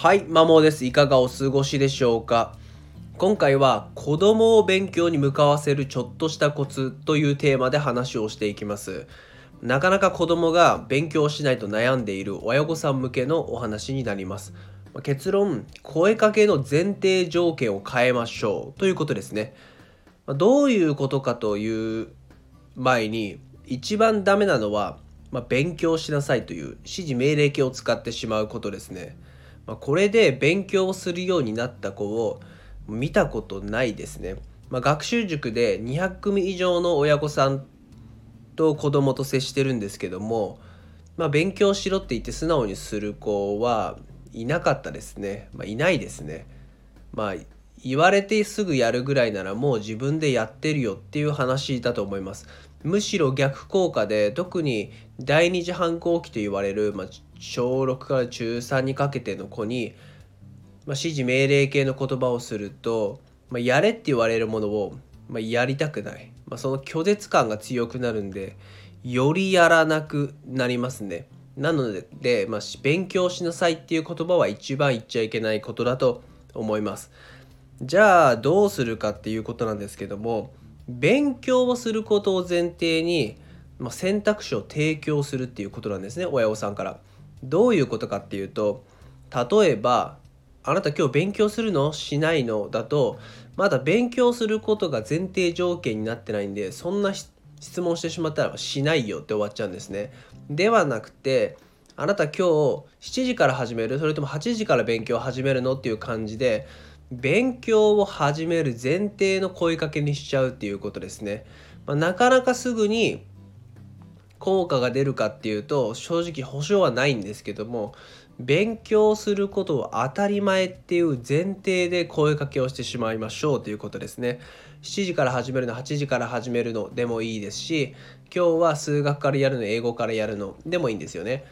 はい、マモです。いかがお過ごしでしょうか？今回は子供を勉強に向かわせるちょっとしたコツというテーマで話をしていきます。なかなか子供が勉強しないと悩んでいる親御さん向けのお話になります。結論、声かけの前提条件を変えましょうということですね。どういうことかという前に一番ダメなのは、まあ、勉強しなさいという指示命令形を使ってしまうことですね。まあ、これで勉強をするようになった子を見たことないですね。まあ、学習塾で200組以上の親御さんと子供と接してるんですけども、まあ、勉強しろって言って素直にする子はいなかったですね。まあ、いないですね。まあ言われてすぐやるぐらいならもう自分でやってるよっていう話だと思います。むしろ逆効果で特に第二次反抗期と言われる、まあ、小6から中3にかけての子に、まあ、指示命令系の言葉をすると、まあ、やれって言われるものを、まあ、やりたくない、まあ、その拒絶感が強くなるんでよりやらなくなりますね。なので、まあ、勉強しなさいっていう言葉は一番言っちゃいけないことだと思います。じゃあどうするかっていうことなんですけども勉強をすることを前提に、まあ、選択肢を提供するっていうことなんですね親御さんから。どういうことかっていうと例えば「あなた今日勉強するの？しないの?」だとまだ勉強することが前提条件になってないんでそんな質問してしまったらしないよって終わっちゃうんですね。ではなくてあなた今日7時から始める？それとも8時から勉強始めるの？っていう感じで勉強を始める前提の声かけにしちゃうっていうことですね。まあ、なかなかすぐに効果が出るかっていうと正直保証はないんですけども勉強することを当たり前っていう前提で声かけをしてしまいましょうということですね。7時から始めるの8時から始めるのでもいいですし今日は数学からやるの英語からやるのでもいいんですよね。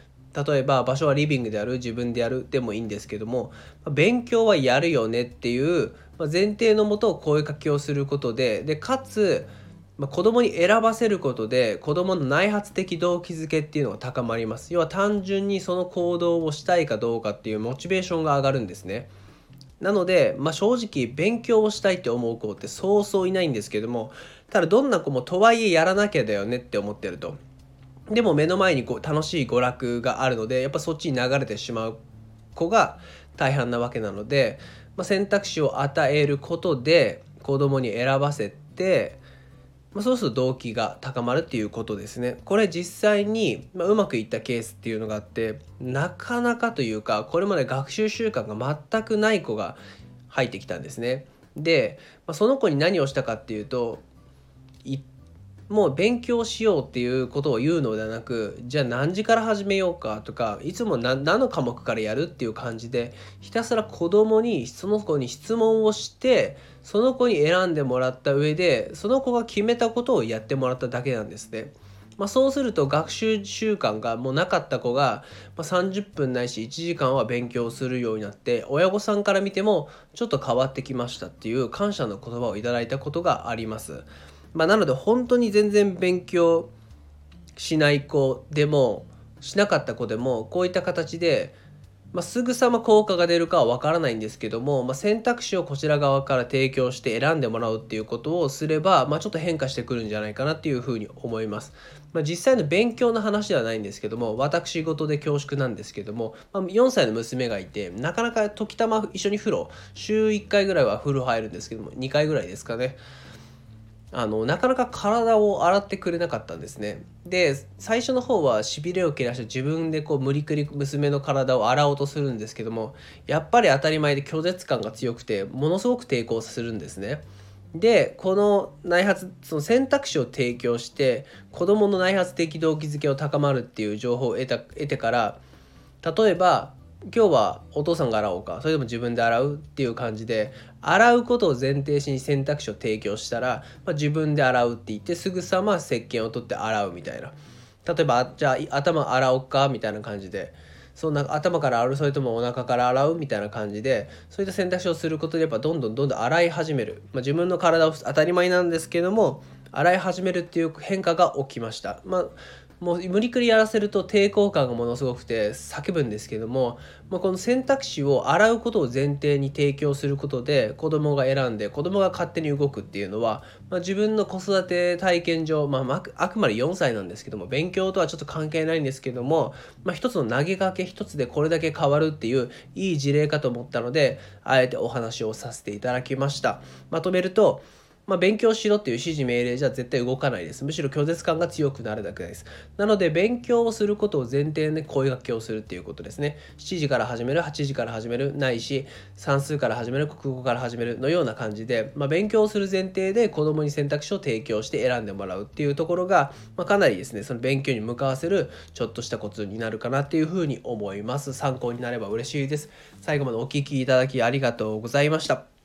例えば場所はリビングである自分でやるでもいいんですけども勉強はやるよねっていう前提のもと声かけをすることででかつまあ子供に選ばせることで子供の内発的動機づけっていうのが高まります。要は単純にその行動をしたいかどうかっていうモチベーションが上がるんですね。なので、まあ、正直勉強をしたいって思う子ってそうそういないんですけどもただどんな子もとはいえやらなきゃだよねって思ってると。でも目の前にこう楽しい娯楽があるのでやっぱそっちに流れてしまう子が大半なわけなので、まあ、選択肢を与えることで子供に選ばせて、まあ、そうすると動機が高まるっていうことですね。これ実際に、まあ、うまくいったケースっていうのがあってなかなかというかこれまで学習習慣が全くない子が入ってきたんですね。で、まあ、その子に何をしたかっていうと一もう勉強しようっていうことを言うのではなくじゃあ何時から始めようかとかいつも何の科目からやるっていう感じでひたすら子供にその子に質問をしてその子に選んでもらった上でその子が決めたことをやってもらっただけなんですね。まあ、そうすると学習習慣がもうなかった子が、ま30分ないし1時間は勉強するようになって親御さんから見てもちょっと変わってきましたっていう感謝の言葉をいただいたことがあります。まあ、なので本当に全然勉強しない子でもしなかった子でもこういった形で、まあ、すぐさま効果が出るかは分からないんですけども、まあ、選択肢をこちら側から提供して選んでもらうっていうことをすれば、まあ、ちょっと変化してくるんじゃないかなっていうふうに思います。ま、実際の勉強の話ではないんですけども私事で恐縮なんですけども、ま、4歳の娘がいてなかなか時たま一緒に風呂週1回ぐらいは風呂入るんですけども2回ぐらいですかね。あのなかなか体を洗ってくれなかったんですね。で最初の方はしびれを切らして自分でこう無理くり娘の体を洗おうとするんですけどもやっぱり当たり前で拒絶感が強くてものすごく抵抗するんですね。でこの内発その選択肢を提供して子どもの内発的動機づけを高まるっていう情報を得た得てから例えば今日はお父さんが洗おうかそれとも自分で洗うっていう感じで洗うことを前提しに選択肢を提供したら、まあ、自分で洗うって言ってすぐさま石鹸を取って洗うみたいな例えばじゃあ頭洗おうかみたいな感じでそんな頭から洗うそれともお腹から洗うみたいな感じでそういった選択肢をすることでやっぱどんどんどんどん洗い始める、まあ、自分の体を当たり前なんですけども洗い始めるっていう変化が起きました。まあもう無理くりやらせると抵抗感がものすごくて叫ぶんですけども、まあ、この選択肢を洗うことを前提に提供することで子供が選んで子供が勝手に動くっていうのは、まあ、自分の子育て体験上、まあ、あくまで4歳なんですけども勉強とはちょっと関係ないんですけども、まあ、一つの投げかけ一つでこれだけ変わるっていういい事例かと思ったのであえてお話をさせていただきました。まとめるとまあ、勉強しろっていう指示命令じゃ絶対動かないです。むしろ拒絶感が強くなるだけです。なので、勉強をすることを前提で声掛けをするっていうことですね。7時から始める、8時から始める、ないし、算数から始める、国語から始めるのような感じで、まあ、勉強をする前提で子供に選択肢を提供して選んでもらうっていうところが、まあ、かなりですね、その勉強に向かわせるちょっとしたコツになるかなっていうふうに思います。参考になれば嬉しいです。最後までお聴きいただきありがとうございました。